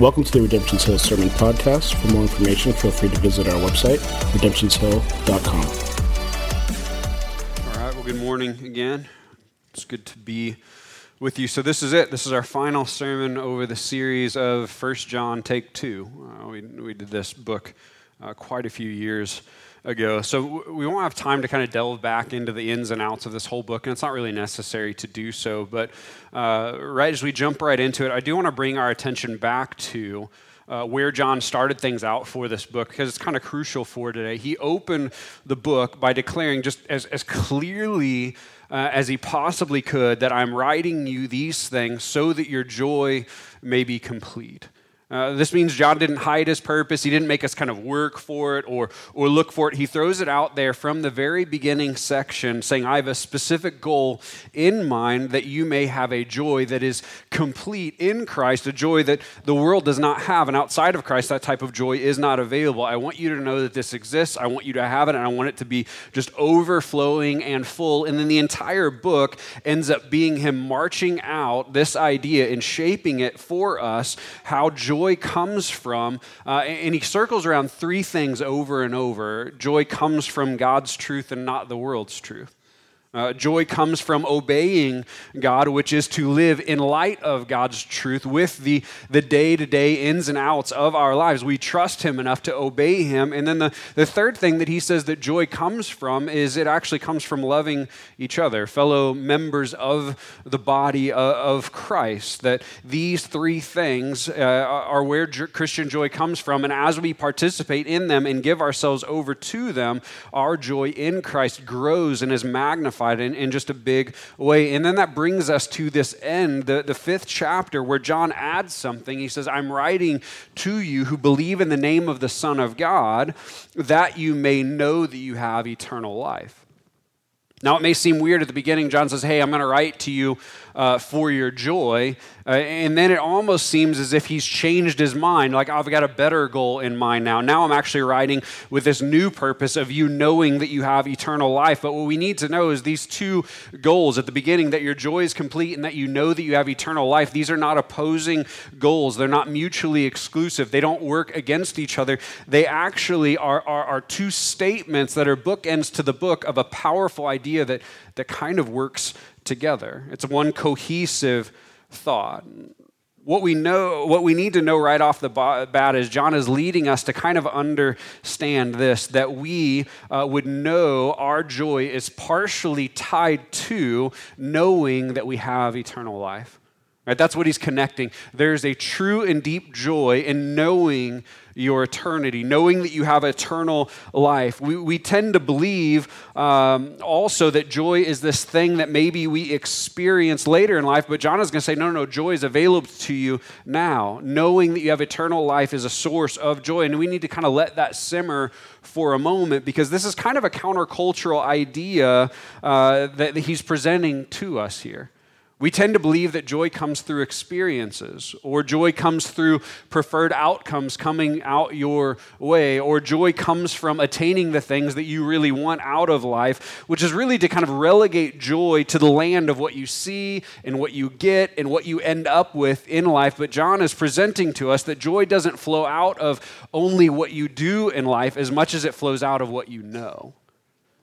Welcome to the Redemption's Hill Sermon Podcast. For more information, feel free to visit our website, redemptionshill.com. All right, well, good morning again. It's good to be with you. So, this is it. This is our final sermon over the series of First John Take Two. Uh, we, we did this book uh, quite a few years ago. So we won't have time to kind of delve back into the ins and outs of this whole book, and it's not really necessary to do so. But uh, right as we jump right into it, I do want to bring our attention back to. Uh, where John started things out for this book because it's kind of crucial for today. He opened the book by declaring just as, as clearly uh, as he possibly could that I'm writing you these things so that your joy may be complete. Uh, this means John didn't hide his purpose. He didn't make us kind of work for it or, or look for it. He throws it out there from the very beginning section, saying, I have a specific goal in mind that you may have a joy that is complete in Christ, a joy that the world does not have. And outside of Christ, that type of joy is not available. I want you to know that this exists. I want you to have it, and I want it to be just overflowing and full. And then the entire book ends up being him marching out this idea and shaping it for us how joy joy comes from, uh, and he circles around three things over and over. Joy comes from God's truth and not the world's truth. Uh, joy comes from obeying God, which is to live in light of God's truth with the, the day-to-day ins and outs of our lives. We trust him enough to obey him. And then the, the third thing that he says that joy comes from is it actually comes from loving each other, fellow members of the body of, of Christ. That these three things uh, are where Christian joy comes from. And as we participate in them and give ourselves over to them, our joy in Christ grows and is magnified in, in just a big way. And then that brings us to this end, the, the fifth chapter, where John adds something. He says, I'm writing to you who believe in the name of the Son of God, that you may know that you have eternal life. Now, it may seem weird at the beginning. John says, Hey, I'm going to write to you uh, for your joy. Uh, and then it almost seems as if he's changed his mind, like, I've got a better goal in mind now. Now I'm actually writing with this new purpose of you knowing that you have eternal life. But what we need to know is these two goals at the beginning that your joy is complete and that you know that you have eternal life. These are not opposing goals, they're not mutually exclusive, they don't work against each other. They actually are, are, are two statements that are bookends to the book of a powerful idea that, that kind of works together. It's one cohesive thought. What we know, what we need to know right off the bat is John is leading us to kind of understand this that we uh, would know our joy is partially tied to knowing that we have eternal life. Right? That's what he's connecting. There's a true and deep joy in knowing your eternity, knowing that you have eternal life. We, we tend to believe um, also that joy is this thing that maybe we experience later in life, but John is going to say, no, no, no, joy is available to you now. Knowing that you have eternal life is a source of joy. And we need to kind of let that simmer for a moment because this is kind of a countercultural idea uh, that he's presenting to us here. We tend to believe that joy comes through experiences, or joy comes through preferred outcomes coming out your way, or joy comes from attaining the things that you really want out of life, which is really to kind of relegate joy to the land of what you see and what you get and what you end up with in life. But John is presenting to us that joy doesn't flow out of only what you do in life as much as it flows out of what you know.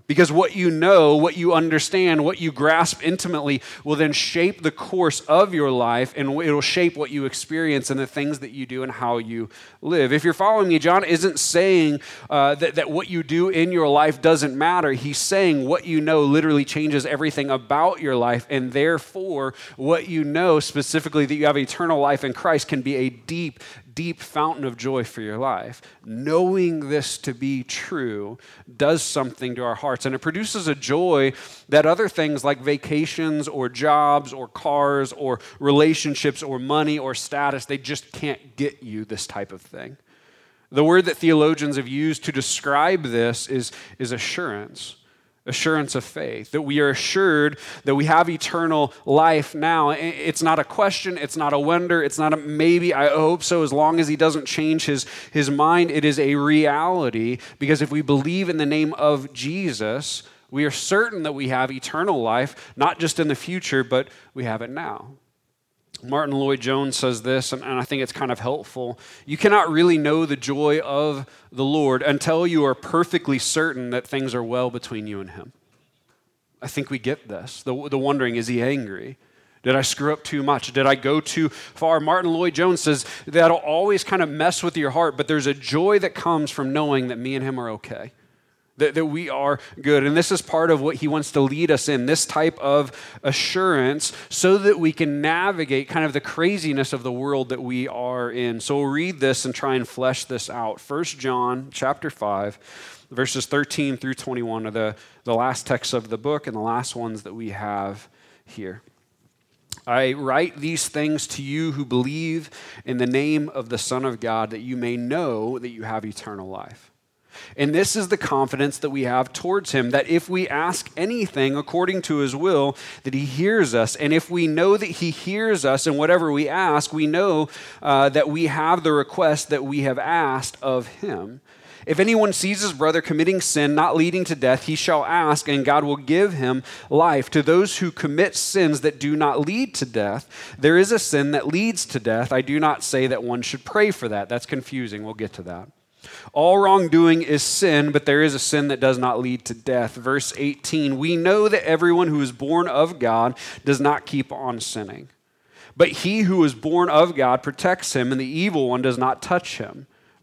Because what you know, what you understand, what you grasp intimately will then shape the course of your life and it'll shape what you experience and the things that you do and how you live. If you're following me, John isn't saying uh, that, that what you do in your life doesn't matter. He's saying what you know literally changes everything about your life, and therefore, what you know specifically that you have eternal life in Christ can be a deep, deep fountain of joy for your life. Knowing this to be true does something to our hearts, and it produces a joy that other things like vacations or jobs or cars or relationships or money or status, they just can't get you this type of thing. The word that theologians have used to describe this is, is assurance assurance of faith, that we are assured that we have eternal life now. It's not a question, it's not a wonder, it's not a maybe, I hope so, as long as he doesn't change his, his mind. It is a reality because if we believe in the name of Jesus, we are certain that we have eternal life, not just in the future, but we have it now. Martyn Lloyd-Jones says this, and, I think it's kind of helpful. You cannot really know the joy of the Lord until you are perfectly certain that things are well between you and Him. I think we get this. The, the wondering, is He angry? Did I screw up too much? Did I go too far? Martyn Lloyd-Jones says that'll always kind of mess with your heart, but there's a joy that comes from knowing that me and Him are okay that, that we are good. And this is part of what he wants to lead us in this type of assurance so that we can navigate kind of the craziness of the world that we are in. So we'll read this and try and flesh this out. First John chapter 5, verses 13 through 21 are the, the last texts of the book and the last ones that we have here. I write these things to you who believe in the name of the Son of God, that you may know that you have eternal life. And this is the confidence that we have towards him that if we ask anything according to his will, that he hears us. And if we know that he hears us in whatever we ask, we know uh, that we have the request that we have asked of him. If anyone sees his brother committing sin not leading to death, he shall ask, and God will give him life. To those who commit sins that do not lead to death, there is a sin that leads to death. I do not say that one should pray for that. That's confusing. We'll get to that. All wrongdoing is sin, but there is a sin that does not lead to death. Verse 18 We know that everyone who is born of God does not keep on sinning. But he who is born of God protects him, and the evil one does not touch him.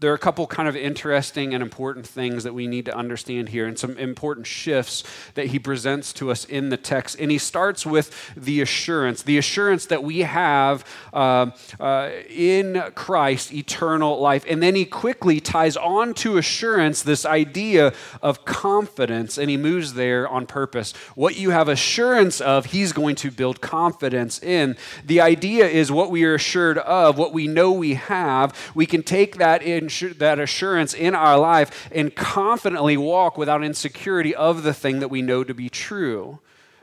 there are a couple kind of interesting and important things that we need to understand here and some important shifts that he presents to us in the text. And he starts with the assurance the assurance that we have uh, uh, in Christ eternal life. And then he quickly ties on to assurance this idea of confidence, and he moves there on purpose. What you have assurance of, he's going to build confidence in. The idea is what we are assured of, what we know we have, we can take that in that assurance in our life and confidently walk without insecurity of the thing that we know to be true.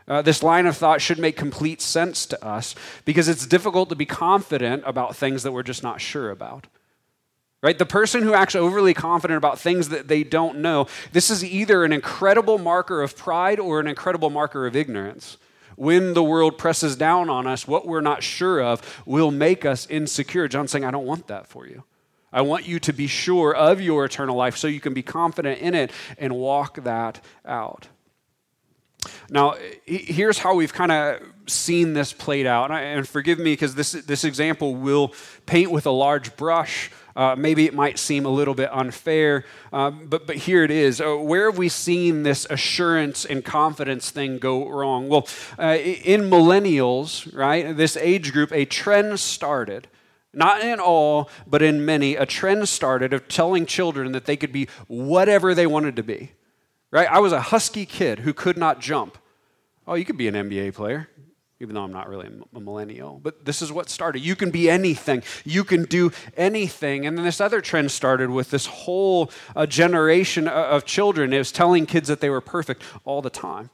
Uh, this line of thought should make complete sense to us because it's difficult to be confident about things that we're just not sure about. Right? The person who acts overly confident about things that they don't know, this is either an incredible marker of pride or an incredible marker of ignorance. When the world presses down on us, what we're not sure of will make us insecure. John's saying, I don't want that for you. I want you to be sure of your eternal life so you can be confident in it and walk that out. Now, here's how we've kind of seen this played out. And forgive me because this, this example will paint with a large brush. Uh, maybe it might seem a little bit unfair, uh, but, but here it is. Uh, where have we seen this assurance and confidence thing go wrong? Well, uh, in millennials, right, this age group, a trend started not in all, but in many, a trend started of telling children that they could be whatever they wanted to be. Right? I was a husky kid who could not jump. Oh, you could be an NBA player, even though I'm not really a millennial. But this is what started. You can be anything, you can do anything. And then this other trend started with this whole uh, generation of children. It was telling kids that they were perfect all the time.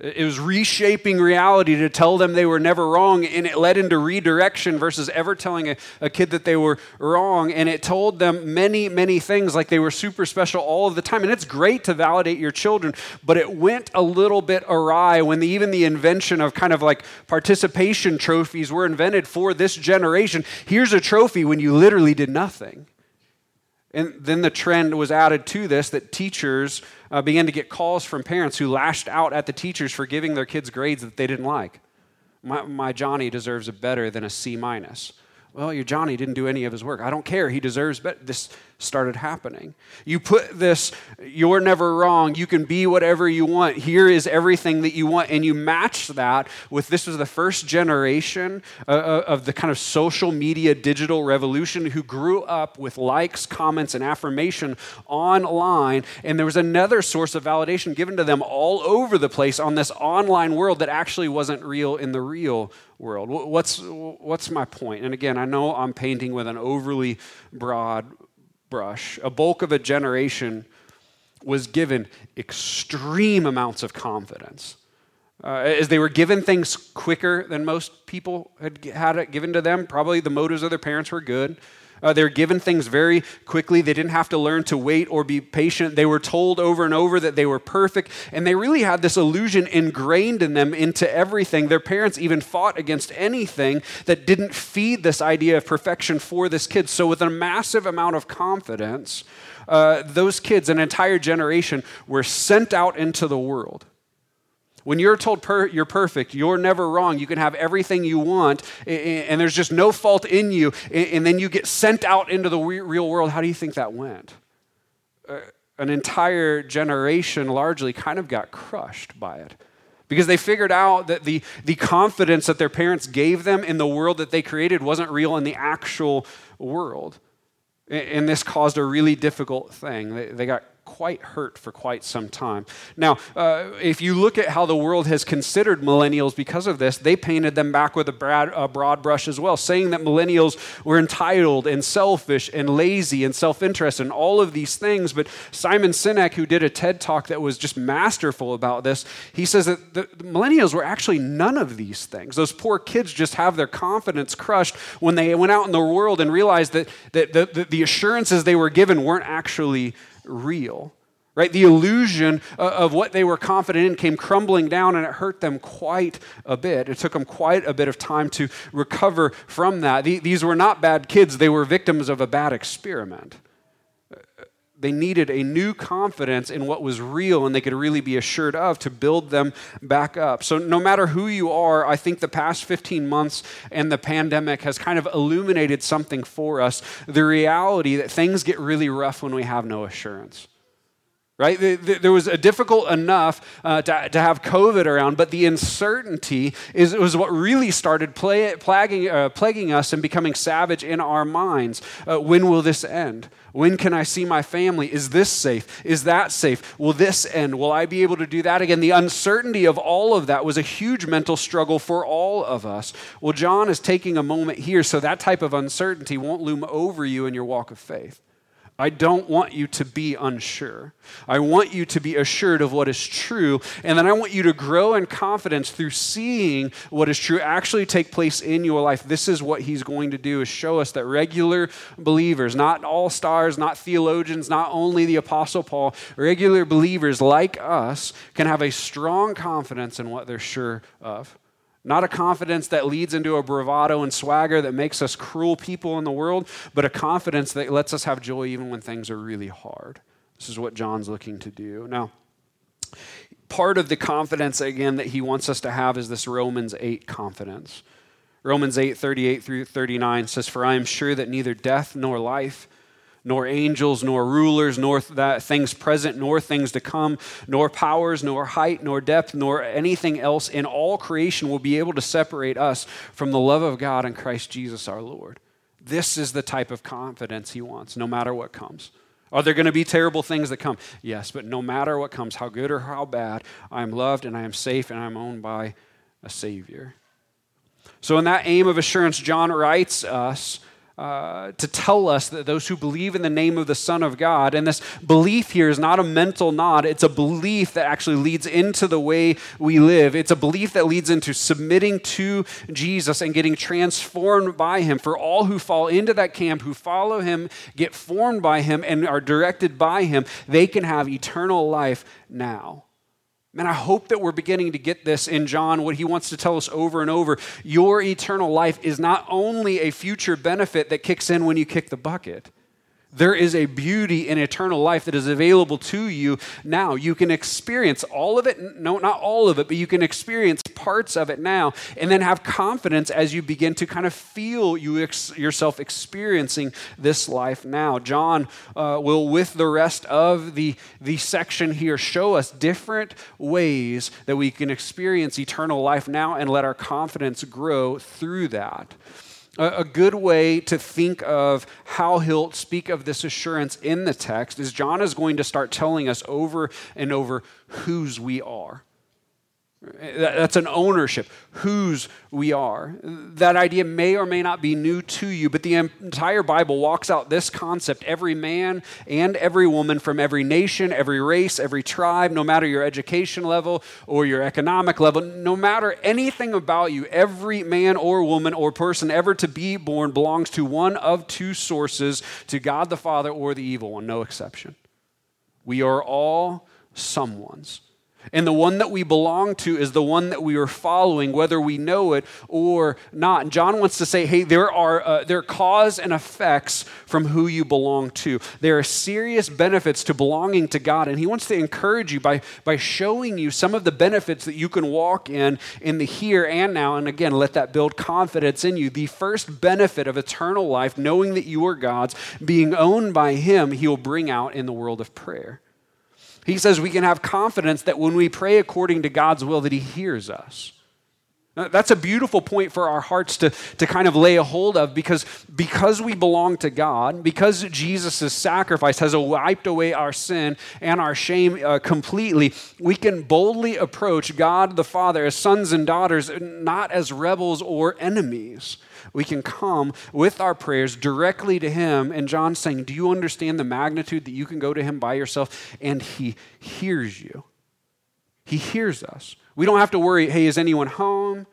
It was reshaping reality to tell them they were never wrong, and it led into redirection versus ever telling a, a, kid that they were wrong. And it told them many, many things like they were super special all of the time. And it's great to validate your children, but it went a little bit awry when the, even the invention of kind of like participation trophies were invented for this generation. Here's a trophy when you literally did nothing. And then the trend was added to this that teachers uh, began to get calls from parents who lashed out at the teachers for giving their kids grades that they didn't like. My, my Johnny deserves a better than a C minus. Well, your Johnny didn't do any of his work. I don't care. He deserves better. This started happening. You put this, you're never wrong. You can be whatever you want. Here is everything that you want. And you match that with this was the first generation uh, uh, of the kind of social media digital revolution who grew up with likes, comments, and affirmation online. And there was another source of validation given to them all over the place on this online world that actually wasn't real in the real world. What's, what's my point? And again, I know I'm painting with an overly broad brush. A bulk of a generation was given extreme amounts of confidence. Uh, as they were given things quicker than most people had had it given to them, probably the motives of their parents were good. Uh, they were given things very quickly. They didn't have to learn to wait or be patient. They were told over and over that they were perfect. And they really had this illusion ingrained in them into everything. Their parents even fought against anything that didn't feed this idea of perfection for this kid. So, with a massive amount of confidence, uh, those kids, an entire generation, were sent out into the world. When you're told per- you're perfect, you're never wrong, you can have everything you want, and there's just no fault in you, and then you get sent out into the real world, how do you think that went? Uh, an entire generation largely kind of got crushed by it because they figured out that the, the confidence that their parents gave them in the world that they created wasn't real in the actual world. And this caused a really difficult thing. They, they got quite hurt for quite some time. Now, uh, if you look at how the world has considered millennials because of this, they painted them back with a broad, a broad brush as well, saying that millennials were entitled and selfish and lazy and self interested and all of these things. But Simon Sinek, who did a TED talk that was just masterful about this, he says that the, the millennials were actually none of these things. Those poor kids just have their confidence crushed when they went out in the world and realized that, that the, the, the assurances they were given weren't actually real. Right? The illusion of what they were confident in came crumbling down and it hurt them quite a bit. It took them quite a bit of time to recover from that. These were not bad kids, they were victims of a bad experiment they needed a new confidence in what was real and they could really be assured of to build them back up. So, no matter who you are, I think the past 15 months and the pandemic has kind of illuminated something for us the reality that things get really rough when we have no assurance right? There was a difficult enough uh, to, to have COVID around, but the uncertainty is, was what really started play, plaguing, uh, plaguing us and becoming savage in our minds. Uh, when will this end? When can I see my family? Is this safe? Is that safe? Will this end? Will I be able to do that again? The uncertainty of all of that was a huge mental struggle for all of us. Well, John is taking a moment here so that type of uncertainty won't loom over you in your walk of faith. I don't want you to be unsure. I want you to be assured of what is true. And then I want you to grow in confidence through seeing what is true actually take place in your life. This is what he's going to do is show us that regular believers, not all stars, not theologians, not only the apostle Paul, regular believers like us can have a strong confidence in what they're sure of. Not a confidence that leads into a bravado and swagger that makes us cruel people in the world, but a confidence that lets us have joy even when things are really hard. This is what John's looking to do. Now, part of the confidence, again, that he wants us to have is this Romans 8 confidence. Romans 8, 38 through 39 says, For I am sure that neither death nor life, nor angels, nor rulers, nor th- things present, nor things to come, nor powers, nor height, nor depth, nor anything else in all creation will be able to separate us from the love of God in Christ Jesus our Lord. This is the type of confidence he wants, no matter what comes. Are there going to be terrible things that come? Yes, but no matter what comes, how good or how bad, I am loved and I am safe and I am owned by a Savior. So, in that aim of assurance, John writes us uh, to tell us that those who believe in the name of the Son of God, and this belief here is not a mental nod, it's a belief that actually leads into the way we live. It's a belief that leads into submitting to Jesus and getting transformed by Him. For all who fall into that camp, who follow Him, get formed by Him, and are directed by Him, they can have eternal life now. Man, I hope that we're beginning to get this in John, what he wants to tell us over and over. Your eternal life is not only a future benefit that kicks in when you kick the bucket. There is a beauty in eternal life that is available to you now. You can experience all of it, no, not all of it, but you can experience parts of it now, and then have confidence as you begin to kind of feel you ex- yourself experiencing this life now. John uh, will, with the rest of the, the section here, show us different ways that we can experience eternal life now and let our confidence grow through that a good way to think of how he'll speak of this assurance in the text is John is going to start telling us over and over whose we are. That's an ownership, whose we are. That idea may or may not be new to you, but the entire Bible walks out this concept every man and every woman from every nation, every race, every tribe, no matter your education level or your economic level, no matter anything about you, every man or woman or person ever to be born belongs to one of two sources to God the Father or the evil one, no exception. We are all someone's. And the one that we belong to is the one that we are following, whether we know it or not. And John wants to say, hey, there are, uh, there are cause and effects from who you belong to. There are serious benefits to belonging to God. And he wants to encourage you by, by showing you some of the benefits that you can walk in in the here and now. And again, let that build confidence in you. The first benefit of eternal life, knowing that you are God's, being owned by him, he will bring out in the world of prayer. He says we can have confidence that when we pray according to God's will, that He hears us. That's a beautiful point for our hearts to, to kind of lay a hold of because, because we belong to God, because Jesus' sacrifice has wiped away our sin and our shame uh, completely, we can boldly approach God the Father as sons and daughters, not as rebels or enemies we can come with our prayers directly to Him. And John's saying, Do you understand the magnitude that you can go to Him by yourself and He hears you? He hears us. We don't have to worry, hey, is anyone home?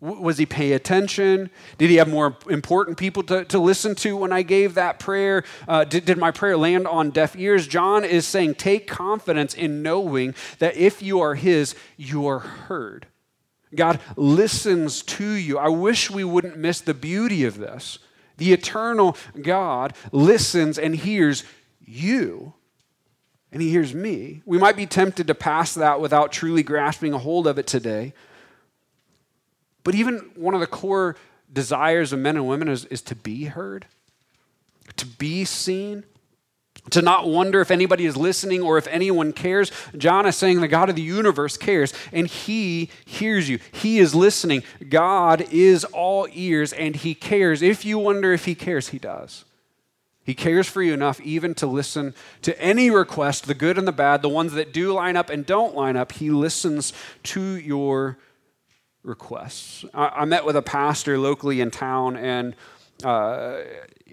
Was he pay attention? Did he have more important people to, to listen to when I gave that prayer? Uh, did, did my prayer land on deaf ears? John is saying, take confidence in knowing that if you are his, you are heard. God listens to you. I wish we wouldn't miss the beauty of this. The eternal God listens and hears you, and he hears me. We might be tempted to pass that without truly grasping a hold of it today. But even one of the core desires of men and women is, is to be heard, to be seen to not wonder if anybody is listening or if anyone cares. John is saying the God of the universe cares and he hears you. He is listening. God is all ears and he cares. If you wonder if he cares, he does. He cares for you enough even to listen to any request, the good and the bad, the ones that do line up and don't line up. He listens to your requests. I, I met with a pastor locally in town and uh,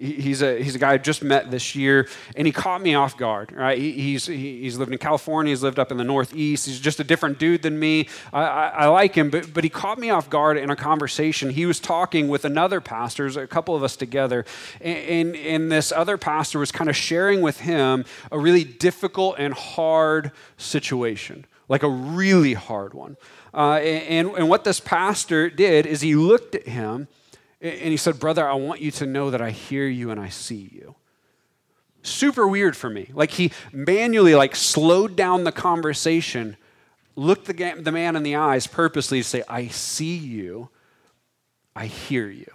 he's a he's a guy I just met this year, and he caught me off guard. Right? He, he's he's lived in California. He's lived up in the Northeast. He's just a different dude than me. I, I, I, like him, but but he caught me off guard in a conversation. He was talking with another pastor, a couple of us together, and, and and this other pastor was kind of sharing with him a really difficult and hard situation, like a really hard one. Uh, and, and what this pastor did is he looked at him and he said, Brother, I want you to know that I hear you and I see you. Super weird for me. Like he manually like slowed down the conversation, looked the, the man in the eyes purposely to say, I see you, I hear you.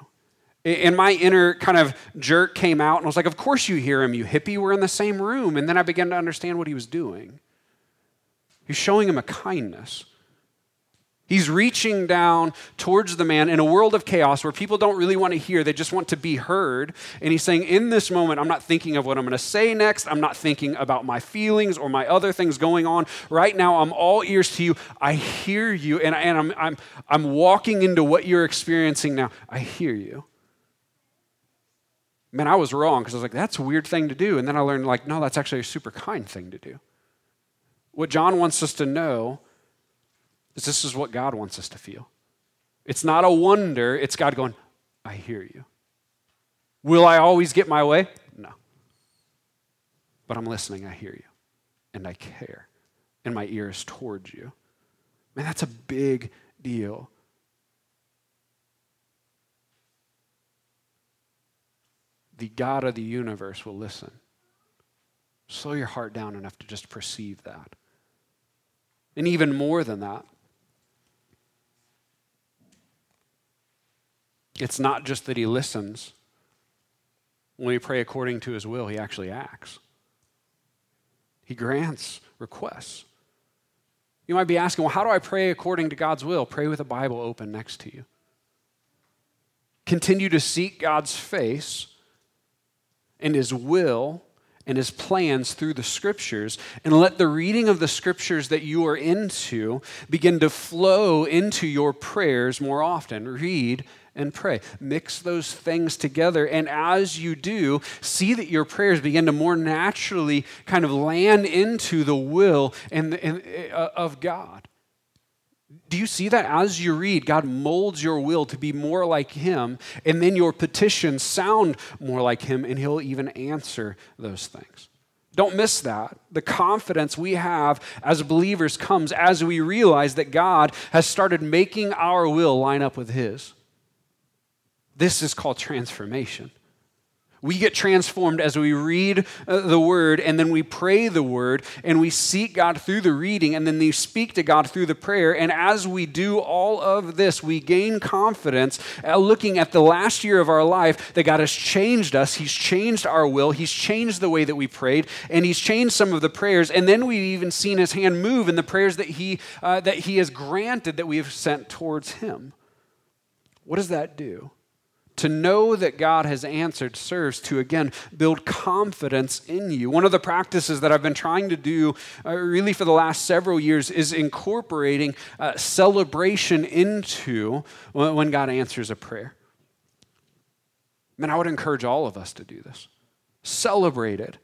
And my inner kind of jerk came out and I was like, Of course you hear him, you hippie. We're in the same room. And then I began to understand what he was doing. He's showing him a kindness. He's reaching down towards the man in a world of chaos where people don't really want to hear, they just want to be heard. And he's saying, In this moment, I'm not thinking of what I'm going to say next. I'm not thinking about my feelings or my other things going on. Right now, I'm all ears to you. I hear you, and, and I'm, I'm, I'm walking into what you're experiencing now. I hear you. Man, I was wrong because I was like, That's a weird thing to do. And then I learned, like, no, that's actually a super kind thing to do. What John wants us to know is this is what God wants us to feel. It's not a wonder, it's God going, I hear you. Will I always get my way? No. But I'm listening, I hear you, and I care, and my ear is towards you. Man, that's a big deal. The God of the universe will listen. Slow your heart down enough to just perceive that. And even more than that, It's not just that he listens. When we pray according to his will, he actually acts. He grants requests. You might be asking, well, how do I pray according to God's will? Pray with a Bible open next to you. Continue to seek God's face and his will and his plans through the scriptures, and let the reading of the scriptures that you are into begin to flow into your prayers more often. Read and pray. Mix those things together. And as you do, see that your prayers begin to more naturally kind of land into the will and, and uh, of God. Do you see that as you read, God molds your will to be more like Him, and then your petitions sound more like Him, and He'll even answer those things? Don't miss that. The confidence we have as believers comes as we realize that God has started making our will line up with His. This is called transformation. We get transformed as we read uh, the word and then we pray the word and we seek God through the reading and then we speak to God through the prayer. And as we do all of this, we gain confidence uh, looking at the last year of our life that God has changed us. He's changed our will. He's changed the way that we prayed and He's changed some of the prayers. And then we've even seen His hand move in the prayers that He, uh, that he has granted that we have sent towards Him. What does that do? To know that God has answered serves to, again, build confidence in you. One of the practices that I've been trying to do uh, really for the last several years is incorporating uh, celebration into when God answers a prayer. Man, I would encourage all of us to do this. Celebrate it.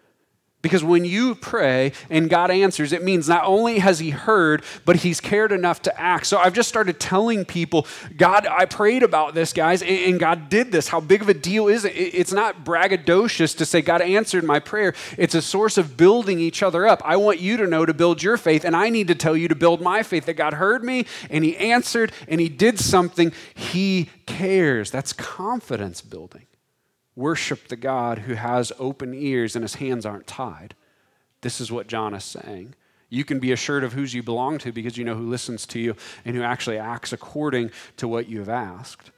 Because when you pray and God answers, it means not only has He heard, but He's cared enough to act. So I've just started telling people, God, I prayed about this, guys, and God did this. How big of a deal is it? It's not braggadocious to say, God answered my prayer. It's a source of building each other up. I want you to know to build your faith, and I need to tell you to build my faith that God heard me and He answered and He did something. He cares. That's confidence building. Worship the God who has open ears and his hands aren't tied. This is what John is saying. You can be assured of whose you belong to because you know who listens to you and who actually acts according to what you have asked.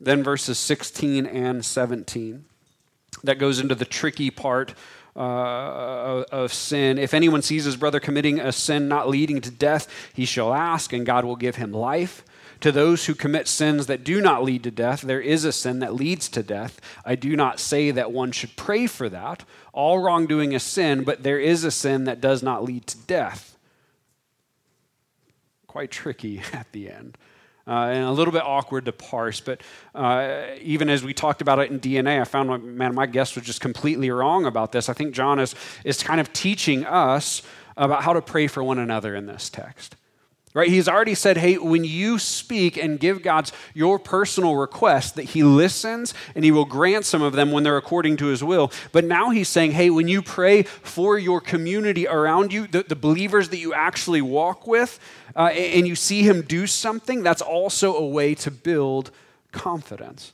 Then verses 16 and 17. That goes into the tricky part uh, of sin. If anyone sees his brother committing a sin not leading to death, he shall ask, and God will give him life. To those who commit sins that do not lead to death, there is a sin that leads to death. I do not say that one should pray for that. All wrongdoing is sin, but there is a sin that does not lead to death. Quite tricky at the end. Uh, and a little bit awkward to parse. But uh, even as we talked about it in DNA, I found, my, man, my guest was just completely wrong about this. I think John is, is kind of teaching us about how to pray for one another in this text. Right? He's already said, hey, when you speak and give God's your personal request, that He listens and He will grant some of them when they're according to His will. But now He's saying, hey, when you pray for your community around you, the, the believers that you actually walk with, uh, and you see Him do something, that's also a way to build confidence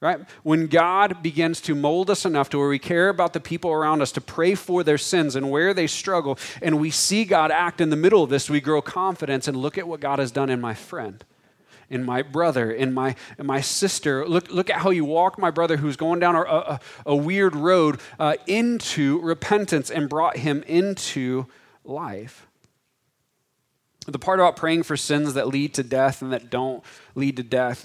right? When God begins to mold us enough to where we care about the people around us, to pray for their sins and where they struggle, and we see God act in the middle of this, we grow confidence and look at what God has done in my friend. In my brother, in my, in my sister. Look, look at how you walk my brother who's going down a, a, a weird road uh, into repentance and brought him into life. The part about praying for sins that lead to death and that don't lead to death,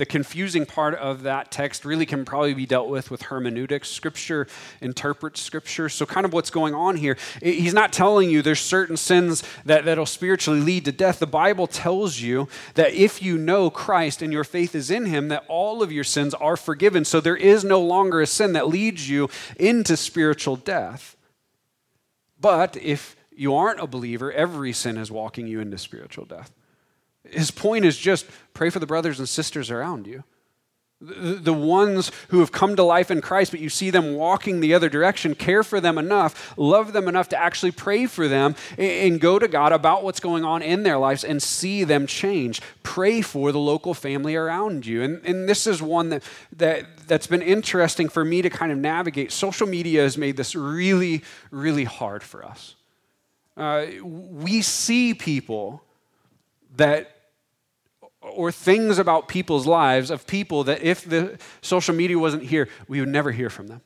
the confusing part of that text really can probably be dealt with with hermeneutics. Scripture interprets Scripture. So, kind of what's going on here, he's not telling you there's certain sins that, that'll spiritually lead to death. The Bible tells you that if you know Christ and your faith is in Him, that all of your sins are forgiven. So, there is no longer a sin that leads you into spiritual death. But if you aren't a believer, every sin is walking you into spiritual death. His point is just pray for the brothers and sisters around you. The, ones who have come to life in Christ, but you see them walking the other direction, care for them enough, love them enough to actually pray for them, and, and go to God about what's going on in their lives and see them change. Pray for the local family around you. And, and this is one that, that, that's been interesting for me to kind of navigate. Social media has made this really, really hard for us. Uh, we see people that or things about people's lives of people that if the social media wasn't here, we would never hear from them.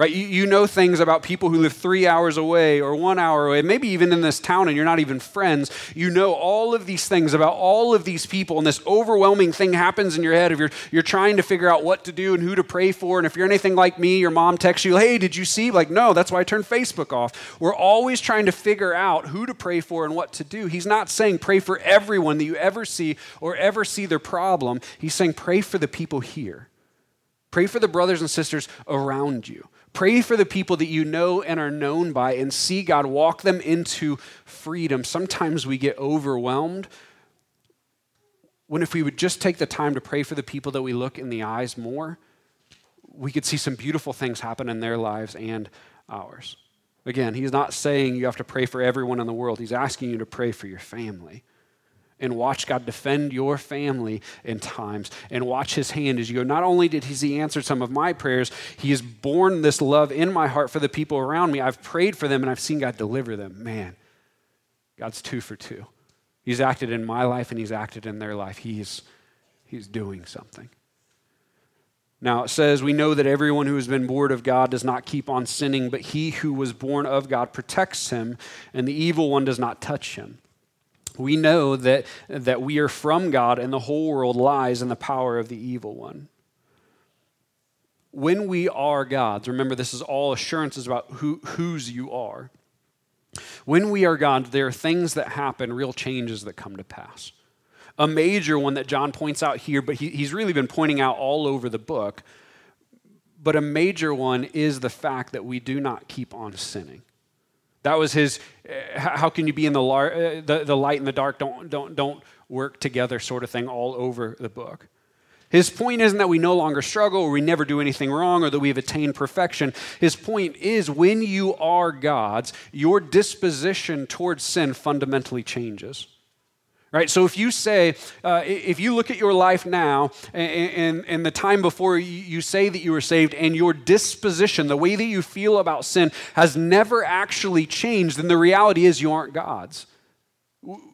Right? You, you know things about people who live three hours away or one hour away, maybe even in this town and you're not even friends. You know all of these things about all of these people, and this overwhelming thing happens in your head if you're, you're trying to figure out what to do and who to pray for. And if you're anything like me, your mom texts you, hey, did you see? Like, no, that's why I turned Facebook off. We're always trying to figure out who to pray for and what to do. He's not saying pray for everyone that you ever see or ever see their problem. He's saying pray for the people here. Pray for the brothers and sisters around you. Pray for the people that you know and are known by and see God walk them into freedom. Sometimes we get overwhelmed when if we would just take the time to pray for the people that we look in the eyes more, we could see some beautiful things happen in their lives and ours. Again, he's not saying you have to pray for everyone in the world. He's asking you to pray for your family and watch God defend your family in times and watch his hand as you go. Not only did he answer some of my prayers, he has borne this love in my heart for the people around me. I've prayed for them and I've seen God deliver them. Man, God's two for two. He's acted in my life and he's acted in their life. He's, he's doing something. Now it says, We know that everyone who has been born of God does not keep on sinning, but he who was born of God protects him, and the evil one does not touch him we know that, that we are from God and the whole world lies in the power of the evil one. When we are God's, remember this is all assurances about who, whose you are. When we are God, there are things that happen, real changes that come to pass. A major one that John points out here, but he, he's really been pointing out all over the book. But a major one is the fact that we do not keep on sinning. That was his, uh, how can you be in the, lar- uh, the, the light and the dark don't, don't, don't work together sort of thing all over the book. His point isn't that we no longer struggle or we never do anything wrong or that we've attained perfection. His point is when you are God's, your disposition towards sin fundamentally changes right? So if you say uh, if you look at your life now and, and, the time before you say that you were saved and your disposition the way that you feel about sin has never actually changed then the reality is you aren't god's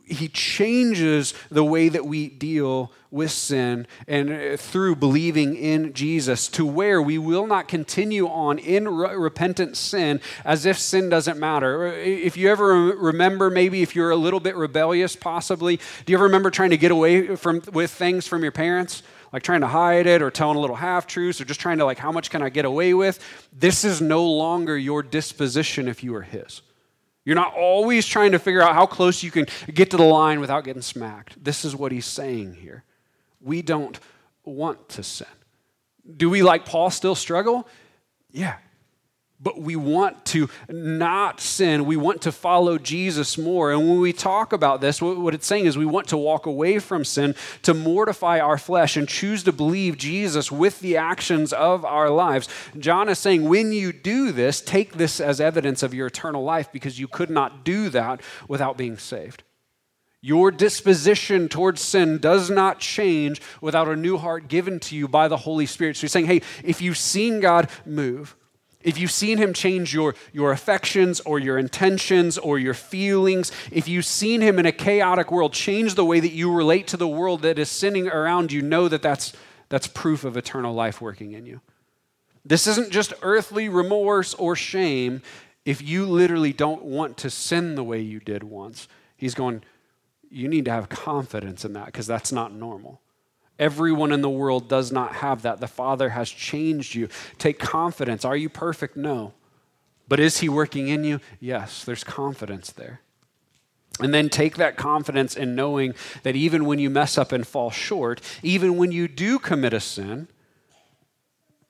he changes the way that we deal with sin and uh, through believing in Jesus to where we will not continue on in re- repentant sin as if sin doesn't matter. If you ever remember, maybe if you're a little bit rebellious, possibly, do you ever remember trying to get away from, with things from your parents? Like trying to hide it or telling a little half truths or just trying to, like, how much can I get away with? This is no longer your disposition if you are His. You're not always trying to figure out how close you can get to the line without getting smacked. This is what he's saying here. We don't want to sin. Do we, like Paul, still struggle? Yeah. But we want to not sin. We want to follow Jesus more. And when we talk about this, what it's saying is we want to walk away from sin, to mortify our flesh, and choose to believe Jesus with the actions of our lives. John is saying, when you do this, take this as evidence of your eternal life because you could not do that without being saved. Your disposition towards sin does not change without a new heart given to you by the Holy Spirit. So he's saying, hey, if you've seen God move, if you've seen him change your, your affections or your intentions or your feelings, if you've seen him in a chaotic world change the way that you relate to the world that is sinning around you, know that that's, that's proof of eternal life working in you. This isn't just earthly remorse or shame if you literally don't want to sin the way you did once. He's going, you need to have confidence in that because that's not normal. Everyone in the world does not have that. The Father has changed you. Take confidence. Are you perfect? No. But is He working in you? Yes, there's confidence there. And then take that confidence in knowing that even when you mess up and fall short, even when you do commit a sin,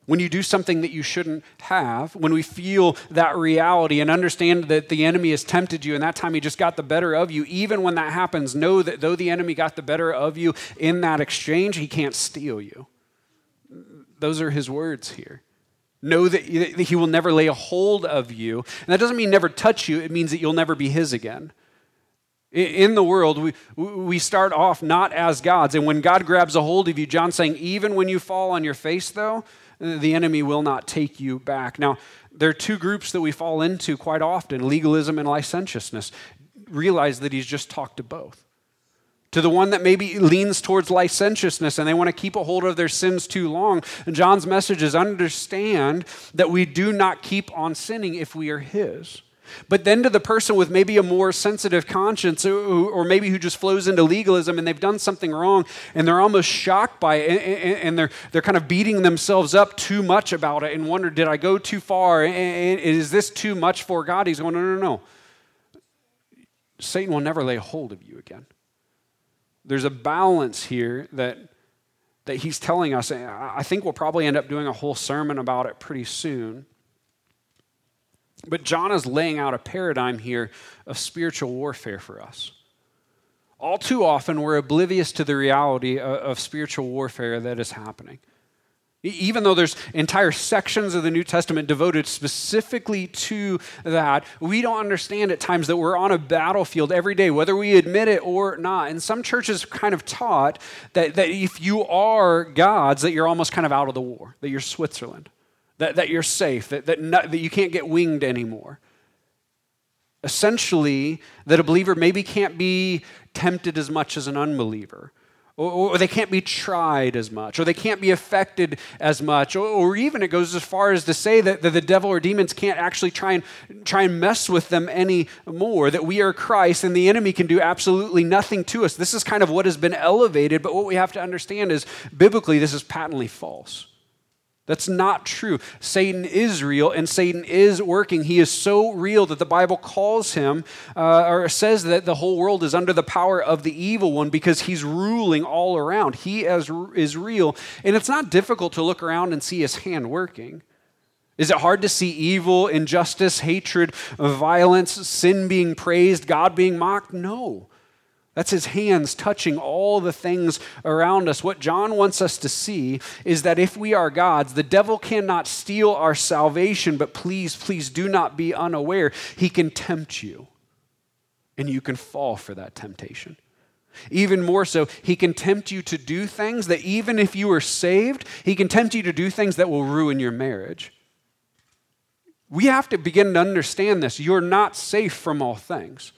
when you do something that you shouldn't have, when we feel that reality and understand that the enemy has tempted you and that time he just got the better of you, even when that happens, know that though the enemy got the better of you in that exchange, he can't steal you. Those are his words here. Know that he will never lay a hold of you. And that doesn't mean never touch you, it means that you'll never be his again. In the world, we, we start off not as gods. And when God grabs a hold of you, John's saying, even when you fall on your face, though, the enemy will not take you back. Now, there are two groups that we fall into quite often legalism and licentiousness. Realize that he's just talked to both. to the one that maybe leans towards licentiousness and they want to keep a hold of their sins too long. And John's message is understand that we do not keep on sinning if we are His. But then to the person with maybe a more sensitive conscience, or maybe who just flows into legalism and they've done something wrong and they're almost shocked by it and they're, they're kind of beating themselves up too much about it and wonder, did I go too far? Is this too much for God? He's going, no, no, no. Satan will never lay hold of you again. There's a balance here that, that he's telling us. I think we'll probably end up doing a whole sermon about it pretty soon. But John is laying out a paradigm here of spiritual warfare for us. All too often, we're oblivious to the reality of, spiritual warfare that is happening. Even though there's entire sections of the New Testament devoted specifically to that, we don't understand at times that we're on a battlefield every day, whether we admit it or not. And some churches kind of taught that, that if you are God's, that you're almost kind of out of the war, that you're Switzerland that, that you're safe, that, that, not, that you can't get winged anymore. Essentially, that a believer maybe can't be tempted as much as an unbeliever. Or, or, they can't be tried as much, or they can't be affected as much, or, or even it goes as far as to say that, that, the devil or demons can't actually try and try and mess with them anymore. That we are Christ and the enemy can do absolutely nothing to us. This is kind of what has been elevated, but what we have to understand is biblically this is patently false. That's not true. Satan is real and Satan is working. He is so real that the Bible calls him uh, or says that the whole world is under the power of the evil one because he's ruling all around. He as, is real. And it's not difficult to look around and see his hand working. Is it hard to see evil, injustice, hatred, violence, sin being praised, God being mocked? No. That's his hands touching all the things around us. What John wants us to see is that if we are God's, the devil cannot steal our salvation, but please, please do not be unaware. He can tempt you, and you can fall for that temptation. Even more so, he can tempt you to do things that even if you are saved, he can tempt you to do things that will ruin your marriage. We have to begin to understand this. You're not safe from all things.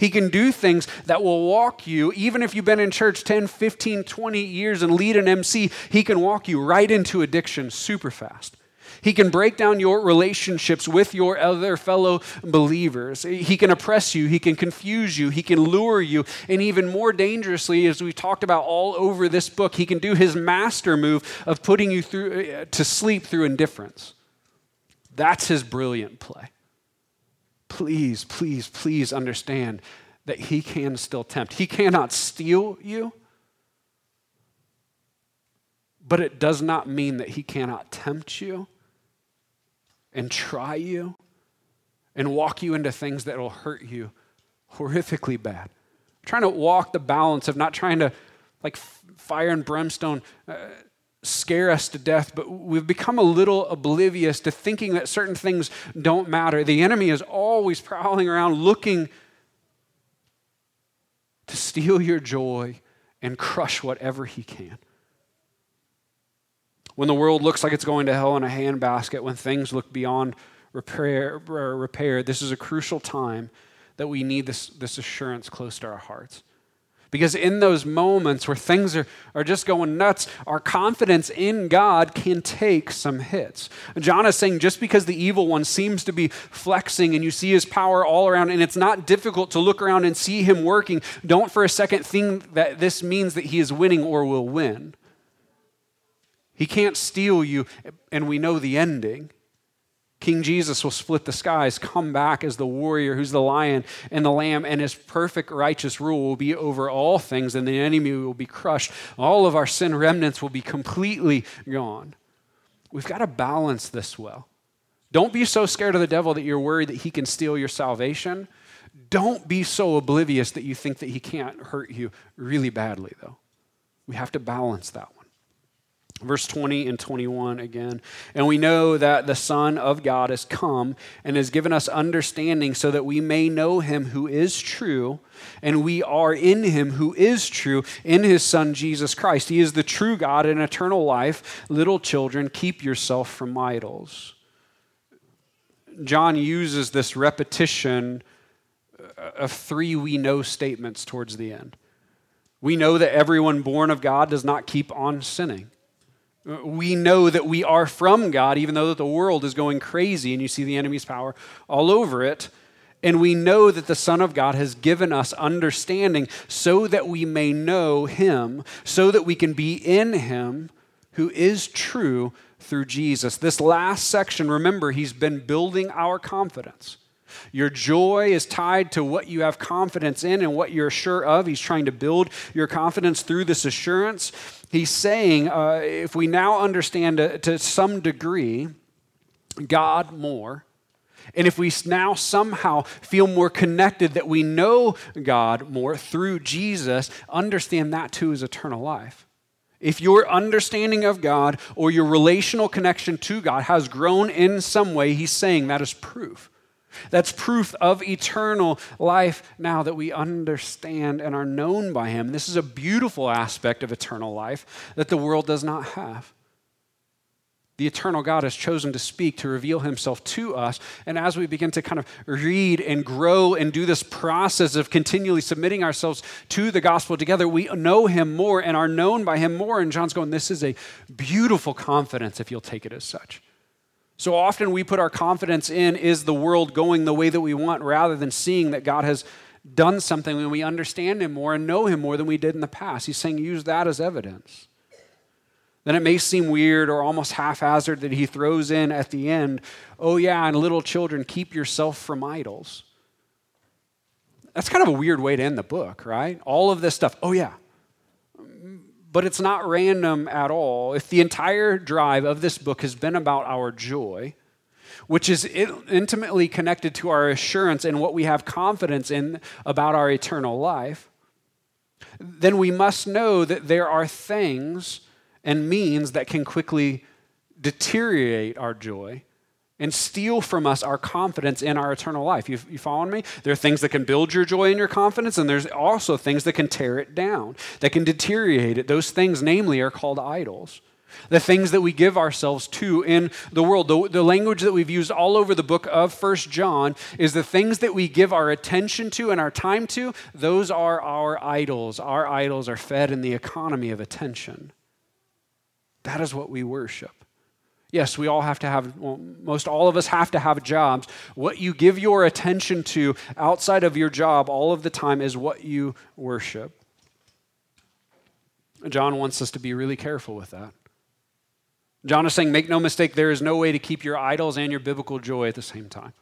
He can do things that will walk you, even if you've been in church 10, 15, 20 years and lead an MC, he can walk you right into addiction super fast. He can break down your relationships with your other fellow believers. He can oppress you. He can confuse you. He can lure you. And even more dangerously, as we talked about all over this book, he can do his master move of putting you through, uh, to sleep through indifference. That's his brilliant play please, please, please understand that He can still tempt. He cannot steal you, but it does not mean that He cannot tempt you and try you and walk you into things that will hurt you horrifically bad. trying to walk the balance of not trying to, like fire and brimstone, uh, scare us to death, but we've become a little oblivious to thinking that certain things don't matter. The enemy is always prowling around looking to steal your joy and crush whatever he can. When the world looks like it's going to hell in a handbasket, when things look beyond repair, repair this is a crucial time that we need this, this assurance close to our hearts. Because in those moments where things are, are just going nuts, our confidence in God can take some hits. John is saying just because the evil one seems to be flexing and you see his power all around, and it's not difficult to look around and see him working, don't for a second think that this means that he is winning or will win. He can't steal you, and we know the ending. King Jesus will split the skies, come back as the warrior who's the lion and the lamb, and his perfect righteous rule will be over all things, and the enemy will be crushed. All of our sin remnants will be completely gone. We've got to balance this well. Don't be so scared of the devil that you're worried that he can steal your salvation. Don't be so oblivious that you think that he can't hurt you really badly, though. We have to balance that one. Verse 20 and 21 again. And we know that the Son of God has come and has given us understanding so that we may know him who is true, and we are in him who is true, in his Son Jesus Christ. He is the true God and eternal life. Little children, keep yourself from idols. John uses this repetition uh, of three we know statements towards the end. We know that everyone born of God does not keep on sinning. Uh, we know that we are from God, even though the world is going crazy and you see the enemy's power all over it. And we know that the Son of God has given us understanding so that we may know Him, so that we can be in Him who is true through Jesus. This last section, remember, He's been building our confidence. Your joy is tied to what you have confidence in and what you're sure of. He's trying to build your confidence through this assurance. He's saying, uh, if we now understand to, to some degree God more, and if we now somehow feel more connected that we know God more through Jesus, understand that too is eternal life. If your understanding of God or your relational connection to God has grown in some way, he's saying that is proof. That's proof of eternal life now that we understand and are known by him. This is a beautiful aspect of eternal life that the world does not have the eternal God has chosen to speak, to reveal himself to us. And as we begin to kind of read and grow and do this process of continually submitting ourselves to the gospel together, we know him more and are known by him more. And John's going, This is a beautiful confidence if you'll take it as such. So often we put our confidence in is the world going the way that we want rather than seeing that God has done something and we understand him more and know him more than we did in the past. He's saying use that as evidence then it may seem weird or almost haphazard that he throws in at the end, oh, yeah, and little children, keep yourself from idols. That's kind of a weird way to end the book, right? All of this stuff, oh, yeah. But it's not random at all. If the entire drive of this book has been about our joy, which is intimately connected to our assurance and what we have confidence in about our eternal life, then we must know that there are things and means that can quickly deteriorate our joy and steal from us our confidence in our eternal life. You, you following me? There are things that can build your joy and your confidence, and there's also things that can tear it down, that can deteriorate it. Those things, namely, are called idols. The things that we give ourselves to in the world. The, the language that we've used all over the book of First John is the things that we give our attention to and our time to, those are our idols. Our idols are fed in the economy of attention. That is what we worship. Yes, we all have to have, well, most all of us have to have jobs. What you give your attention to outside of your job all of the time is what you worship. John wants us to be really careful with that. John is saying, make no mistake, there is no way to keep your idols and your biblical joy at the same time.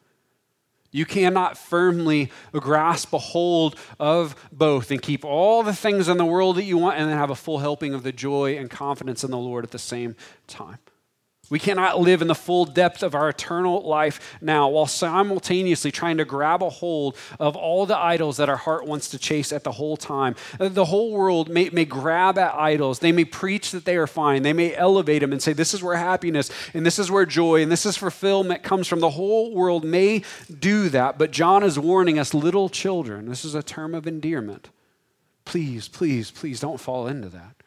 You cannot firmly grasp a hold of both and keep all the things in the world that you want and then have a full helping of the joy and confidence in the Lord at the same time. We cannot live in the full depth of our eternal life now while simultaneously trying to grab a hold of all the idols that our heart wants to chase at the whole time. The whole world may, may grab at idols. They may preach that they are fine. They may elevate them and say, This is where happiness and this is where joy and this is fulfillment comes from. The whole world may do that, but John is warning us, little children. This is a term of endearment. Please, please, please don't fall into that.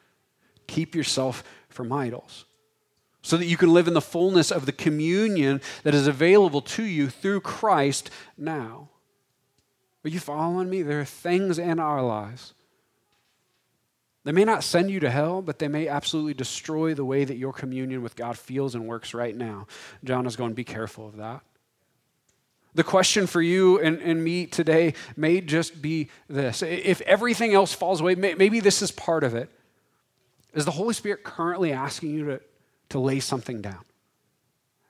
Keep yourself from idols so that you can live in the fullness of the communion that is available to you through Christ now. Are you following me? There are things in our lives. They may not send you to hell, but they may absolutely destroy the way that your communion with God feels and works right now. John is going, be careful of that. The question for you and, and me today may just be this. If everything else falls away, maybe this is part of it. Is the Holy Spirit currently asking you to, to lay something down?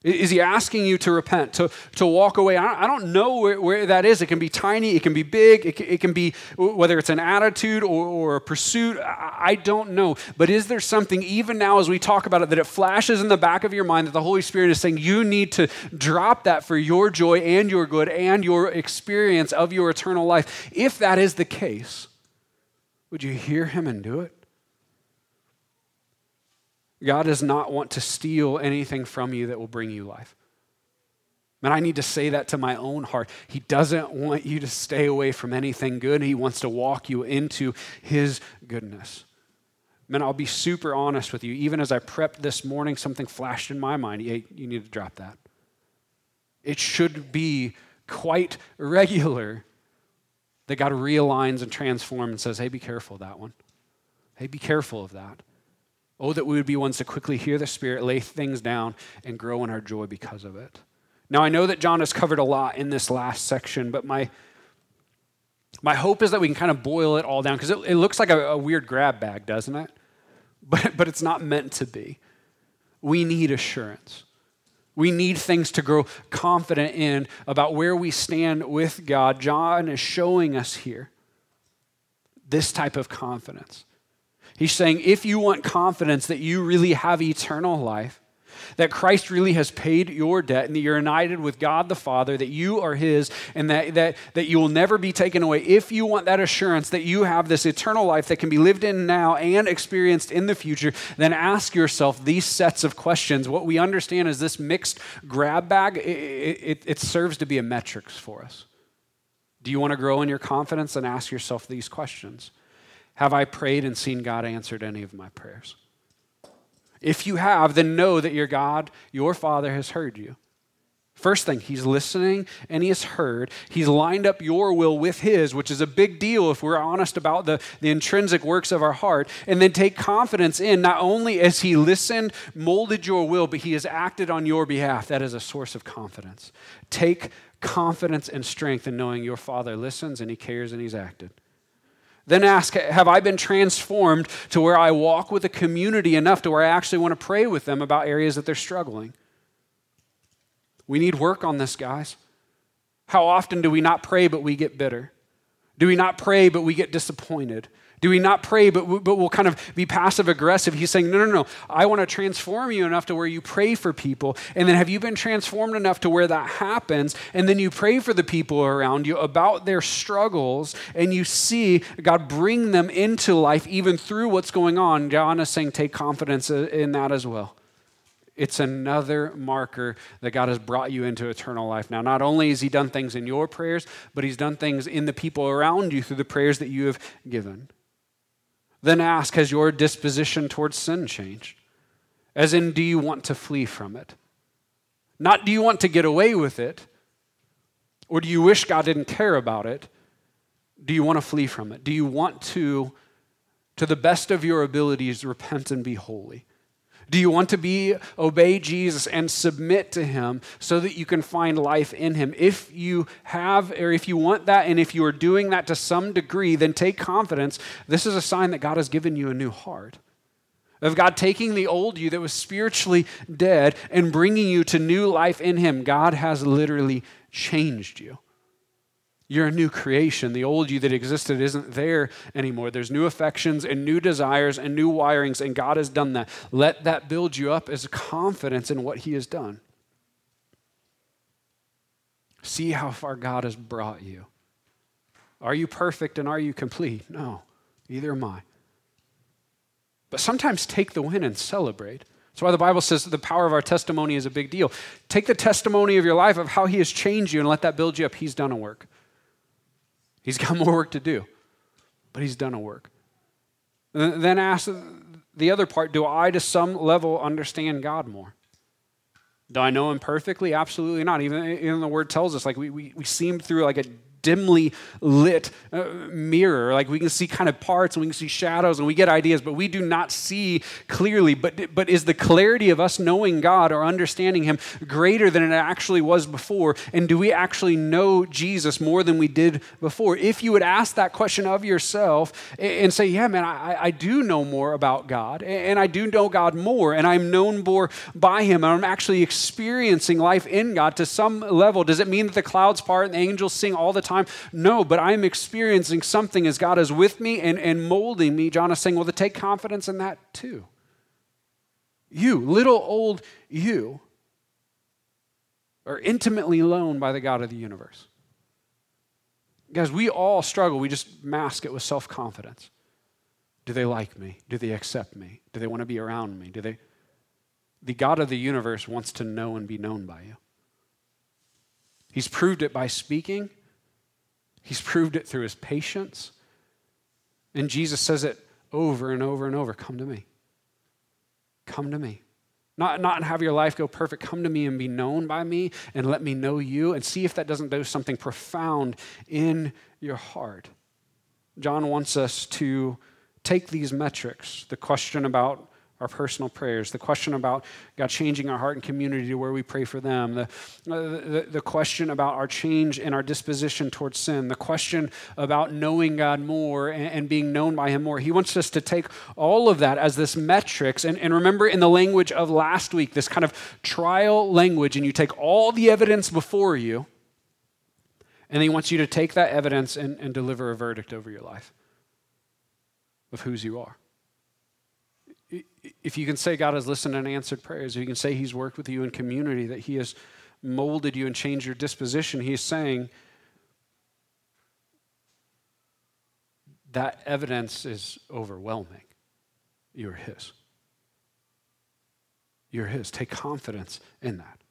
Is he asking you to repent, to, to walk away? I don't know where, where that is. It can be tiny, it can be big, it can, it can be whether it's an attitude or, or a pursuit. I don't know. But is there something, even now as we talk about it, that it flashes in the back of your mind that the Holy Spirit is saying you need to drop that for your joy and your good and your experience of your eternal life? If that is the case, would you hear him and do it? God does not want to steal anything from you that will bring you life. And I need to say that to my own heart. He doesn't want you to stay away from anything good. He wants to walk you into His goodness. Man, I'll be super honest with you. Even as I prepped this morning, something flashed in my mind. Hey, you need to drop that. It should be quite regular that God realigns and transforms and says, hey, be careful of that one. Hey, be careful of that. Oh, that we would be ones to quickly hear the Spirit, lay things down, and grow in our joy because of it. Now, I know that John has covered a lot in this last section, but my, my hope is that we can kind of boil it all down because it, it, looks like a, a weird grab bag, doesn't it? But, but it's not meant to be. We need assurance. We need things to grow confident in about where we stand with God. John is showing us here this type of confidence. He's saying if you want confidence that you really have eternal life, that Christ really has paid your debt and that you're united with God the Father, that you are His, and that, that, that you will never be taken away. If you want that assurance that you have this eternal life that can be lived in now and experienced in the future, then ask yourself these sets of questions. What we understand is this mixed grab bag, it, it, it serves to be a metrics for us. Do you want to grow in your confidence? And ask yourself these questions Have I prayed and seen God answered any of my prayers? If you have, then know that your God, your Father, has heard you. First thing, he's listening and he has heard. He's lined up your will with his, which is a big deal if we're honest about the, the intrinsic works of our heart. And then take confidence in not only as he listened, molded your will, but he has acted on your behalf. That is a source of confidence. Take confidence and strength in knowing your Father listens and he cares and he's acted. Then ask, have I been transformed to where I walk with a community enough to where I actually want to pray with them about areas that they're struggling? We need work on this, guys. How often do we not pray, but we get bitter? Do we not pray, but we get disappointed? Do we not pray, but, but we'll kind of be passive aggressive? He's saying, no, no, no. I want to transform you enough to where you pray for people. And then have you been transformed enough to where that happens? And then you pray for the people around you about their struggles and you see God bring them into life even through what's going on. John is saying, take confidence in that as well. It's another marker that God has brought you into eternal life. Now, not only has He done things in your prayers, but He's done things in the people around you through the prayers that you have given. Then ask Has your disposition towards sin changed? As in, do you want to flee from it? Not do you want to get away with it, or do you wish God didn't care about it? Do you want to flee from it? Do you want to, to the best of your abilities, repent and be holy? Do you want to be obey Jesus and submit to him so that you can find life in him? If you have or if you want that and if you are doing that to some degree, then take confidence. This is a sign that God has given you a new heart. Of God taking the old you that was spiritually dead and bringing you to new life in him. God has literally changed you. You're a new creation. The old you that existed isn't there anymore. There's new affections and new desires and new wirings, and God has done that. Let that build you up as confidence in what He has done. See how far God has brought you. Are you perfect and are you complete? No, neither am I. But sometimes take the win and celebrate. That's why the Bible says the power of our testimony is a big deal. Take the testimony of your life of how He has changed you and let that build you up. He's done a work. He's got more work to do, but he's done a work. Then ask the other part do I, to some level, understand God more? Do I know him perfectly? Absolutely not. Even, even the word tells us, like, we, we, we seem through like a dimly lit uh, mirror. Like we can see kind of parts and we can see shadows and we get ideas, but we do not see clearly. But, but is the clarity of us knowing God or understanding Him greater than it actually was before? And do we actually know Jesus more than we did before? If you would ask that question of yourself and say, Yeah, man, I, I do know more about God and I do know God more and I'm known more by Him and I'm actually experiencing life in God to some level, does it mean that the clouds part and the angels sing all the time? Time. No, but I'm experiencing something as God is with me and, and molding me. John is saying, well, to take confidence in that too. You, little old you, are intimately known by the God of the universe. Guys, we all struggle. We just mask it with self confidence. Do they like me? Do they accept me? Do they want to be around me? Do they? The God of the universe wants to know and be known by you. He's proved it by speaking, He's proved it through his patience. And Jesus says it over and over and over Come to me. Come to me. Not, not have your life go perfect. Come to me and be known by me and let me know you and see if that doesn't do something profound in your heart. John wants us to take these metrics the question about our personal prayers, the question about God changing our heart and community to where we pray for them, the, uh, the, the, question about our change in our disposition towards sin, the question about knowing God more and, and, being known by Him more. He wants us to take all of that as this metrics. And, and remember, in the language of last week, this kind of trial language, and you take all the evidence before you, and He wants you to take that evidence and, and deliver a verdict over your life of whose you are if you can say God has listened and answered prayers, if you can say He's worked with you in community, that He has molded you and changed your disposition, He's saying that evidence is overwhelming. You're His. You're His. Take confidence in that.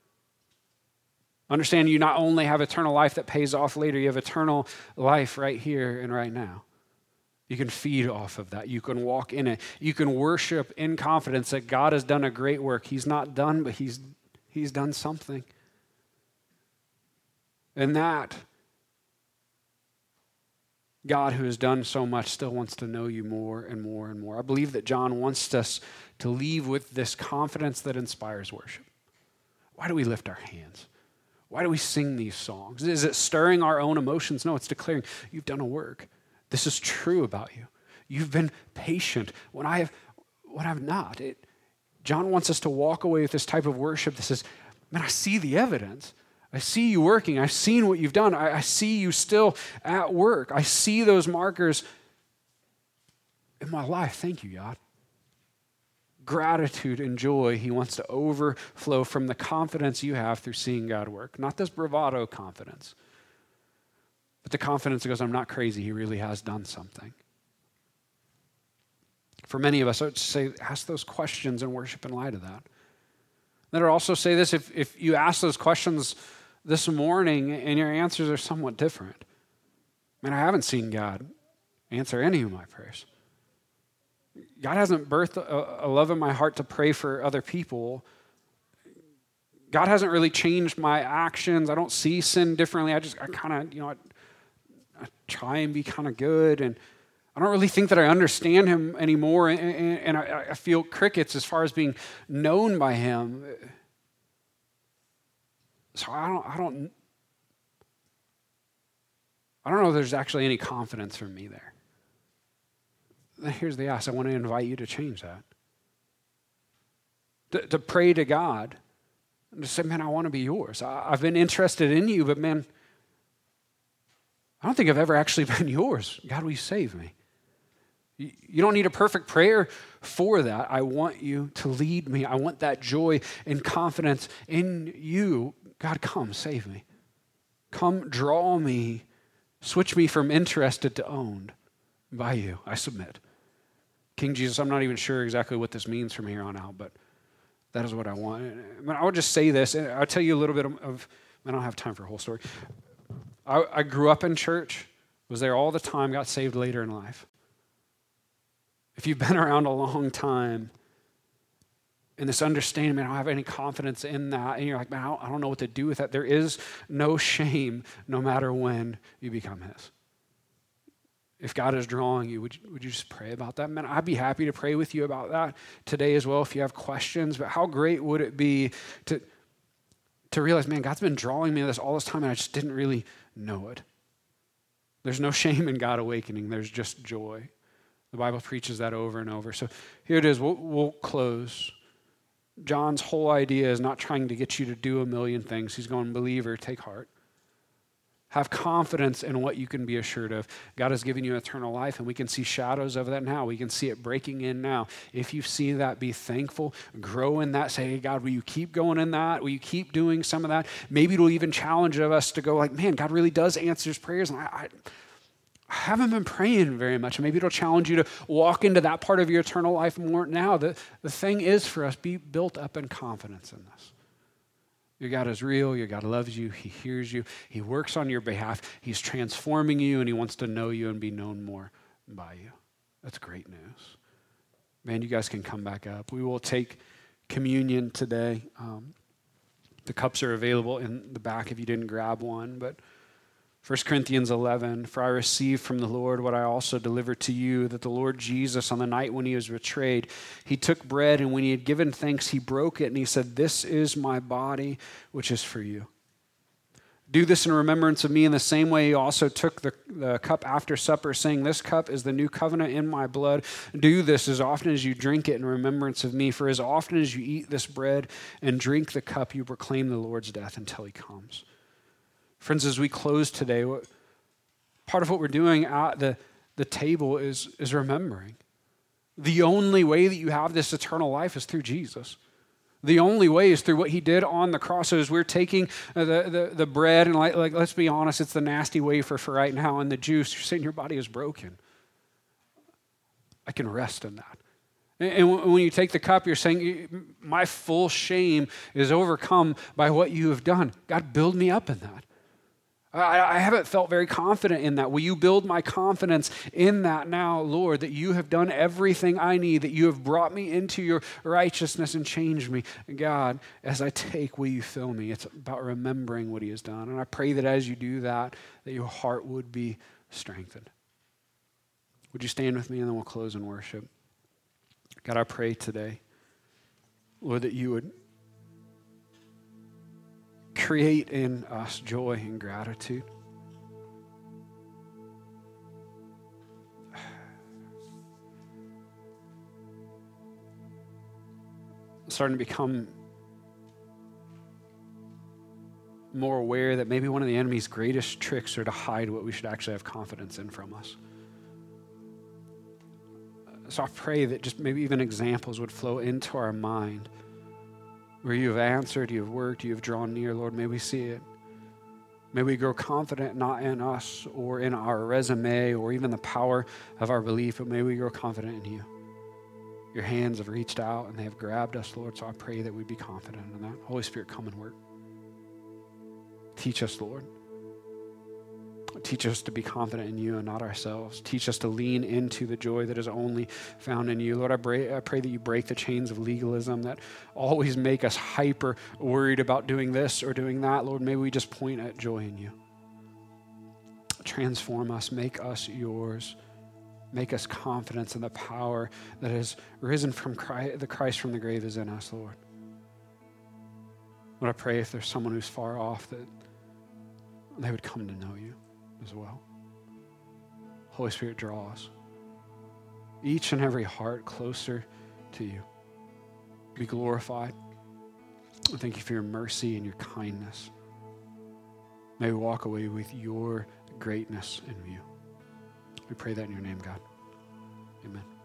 Understand you not only have eternal life that pays off later, you have eternal life right here and right now. You can feed off of that. You can walk in it. You can worship in confidence that God has done a great work. He's not done, but He's, he's done something. And that, God, who has done so much, still wants to know you more and more and more. I believe that John wants us to leave with this confidence that inspires worship. Why do we lift our hands? Why do we sing these songs? Is it stirring our own emotions? No, it's declaring you've done a work. This is true about you. You've been patient when I have when I've not. It, John wants us to walk away with this type of worship that says, Man, I see the evidence. I see you working. I've seen what you've done. I, I see you still at work. I see those markers in my life. Thank you, God. Gratitude and joy, He wants to overflow from the confidence you have through seeing God work, not this bravado confidence. But the confidence that goes, I'm not crazy. He really has done something. For many of us, I would say, ask those questions and worship in light of that. Then I'd also say this if, if you ask those questions this morning and your answers are somewhat different, I mean, I haven't seen God answer any of my prayers. God hasn't birthed a, a love in my heart to pray for other people. God hasn't really changed my actions. I don't see sin differently. I just, I kind of, you know, try and be kind of good. And I don't really think that I understand him anymore. And, and, and I, I feel crickets as far as being known by him. So I don't, I don't, I don't know if there's actually any confidence from me there. Here's the ask I want to invite you to change that. To, to pray to God and to say, man, I want to be yours. I, I've been interested in you, but man, I don't think I've ever actually been yours. God, will you save me? You don't need a perfect prayer for that. I want you to lead me. I want that joy and confidence in you. God, come, save me. Come, draw me. Switch me from interested to owned by you. I submit. King Jesus, I'm not even sure exactly what this means from here on out, but that is what I want. I, mean, I would just say this, and I'll tell you a little bit of, I don't have time for a whole story. I, I grew up in church, was there all the time, got saved later in life. If you've been around a long time, and this understanding, man, I don't have any confidence in that. And you're like, man, I don't, know what to do with that. There is no shame no matter when you become His. If God is drawing you, would you, would you just pray about that? Man, I'd be happy to pray with you about that today as well if you have questions. But how great would it be to, to realize, man, God's been drawing me this all this time and I just didn't really know it. There's no shame in God awakening, there's just joy. The Bible preaches that over and over. So here it is. We'll, we'll close. John's whole idea is not trying to get you to do a million things. He's going, believer, take heart. Have confidence in what you can be assured of. God has given you eternal life, and we can see shadows of that now. We can see it breaking in now. If you see that, be thankful, grow in that. Say, hey, God, will you keep going in that? Will you keep doing some of that? Maybe it'll even challenge us to go, like, man, God really does answer prayers, and I, I, I haven't been praying very much. Maybe it'll challenge you to walk into that part of your eternal life more now. The, the thing is for us, be built up in confidence in this. Your God is real. Your God loves you. He hears you. He works on your behalf. He's transforming you, and He wants to know you and be known more by you. That's great news. Man, you guys can come back up. We will take communion today. Um, the cups are available in the back if you didn't grab one, but 1 Corinthians 11, for I received from the Lord what I also delivered to you, that the Lord Jesus, on the night when he was betrayed, he took bread, and when he had given thanks, he broke it, and he said, This is my body, which is for you. Do this in remembrance of me. In the same way, he also took the, the cup after supper, saying, This cup is the new covenant in my blood. Do this as often as you drink it in remembrance of me. For as often as you eat this bread and drink the cup, you proclaim the Lord's death until he comes. Friends, as we close today, what, part of what we're doing at the, the table is, is remembering. The only way that you have this eternal life is through Jesus. The only way is through what he did on the cross. So as we're taking uh, the, the, the bread, and like, like, let's be honest, it's the nasty wafer for right now, and the juice, you're saying your body is broken. I can rest in that. And when you take the cup, you're saying, My full shame is overcome by what you have done. God, build me up in that. I, I, haven't felt very confident in that. Will you build my confidence in that now, Lord, that you have done everything I need, that you have brought me into your righteousness and changed me? God, as I take, will you fill me? It's about remembering what He has done. And I pray that as you do that, that your heart would be strengthened. Would you stand with me and then we'll close in worship? God, I pray today, Lord, that you would create in us joy and gratitude. starting to become more aware that maybe one of the enemy's greatest tricks are to hide what we should actually have confidence in from us. So I pray that just maybe even examples would flow into our mind where you have answered, you have worked, you have drawn near, Lord, may we see it. May we grow confident not in us or in our resume or even the power of our belief, but may we grow confident in you. Your hands have reached out and they have grabbed us, Lord, so I pray that we be confident in that. Holy Spirit, come and work. Teach us, Lord. Teach us to be confident in you and not ourselves. Teach us to lean into the joy that is only found in you. Lord, I pray, I pray that you break the chains of legalism that always make us hyper worried about doing this or doing that. Lord, may we just point at joy in you. Transform us, make us yours. Make us confidence in the power that has risen from Christ, the Christ from the grave is in us, Lord. Lord, I pray if there's someone who's far off that they would come to know you as well. Holy Spirit, draw us. Each and every heart closer to you. Be glorified. thank you for your mercy and your kindness. May we walk away with your greatness in view. We pray that in your name, God. Amen.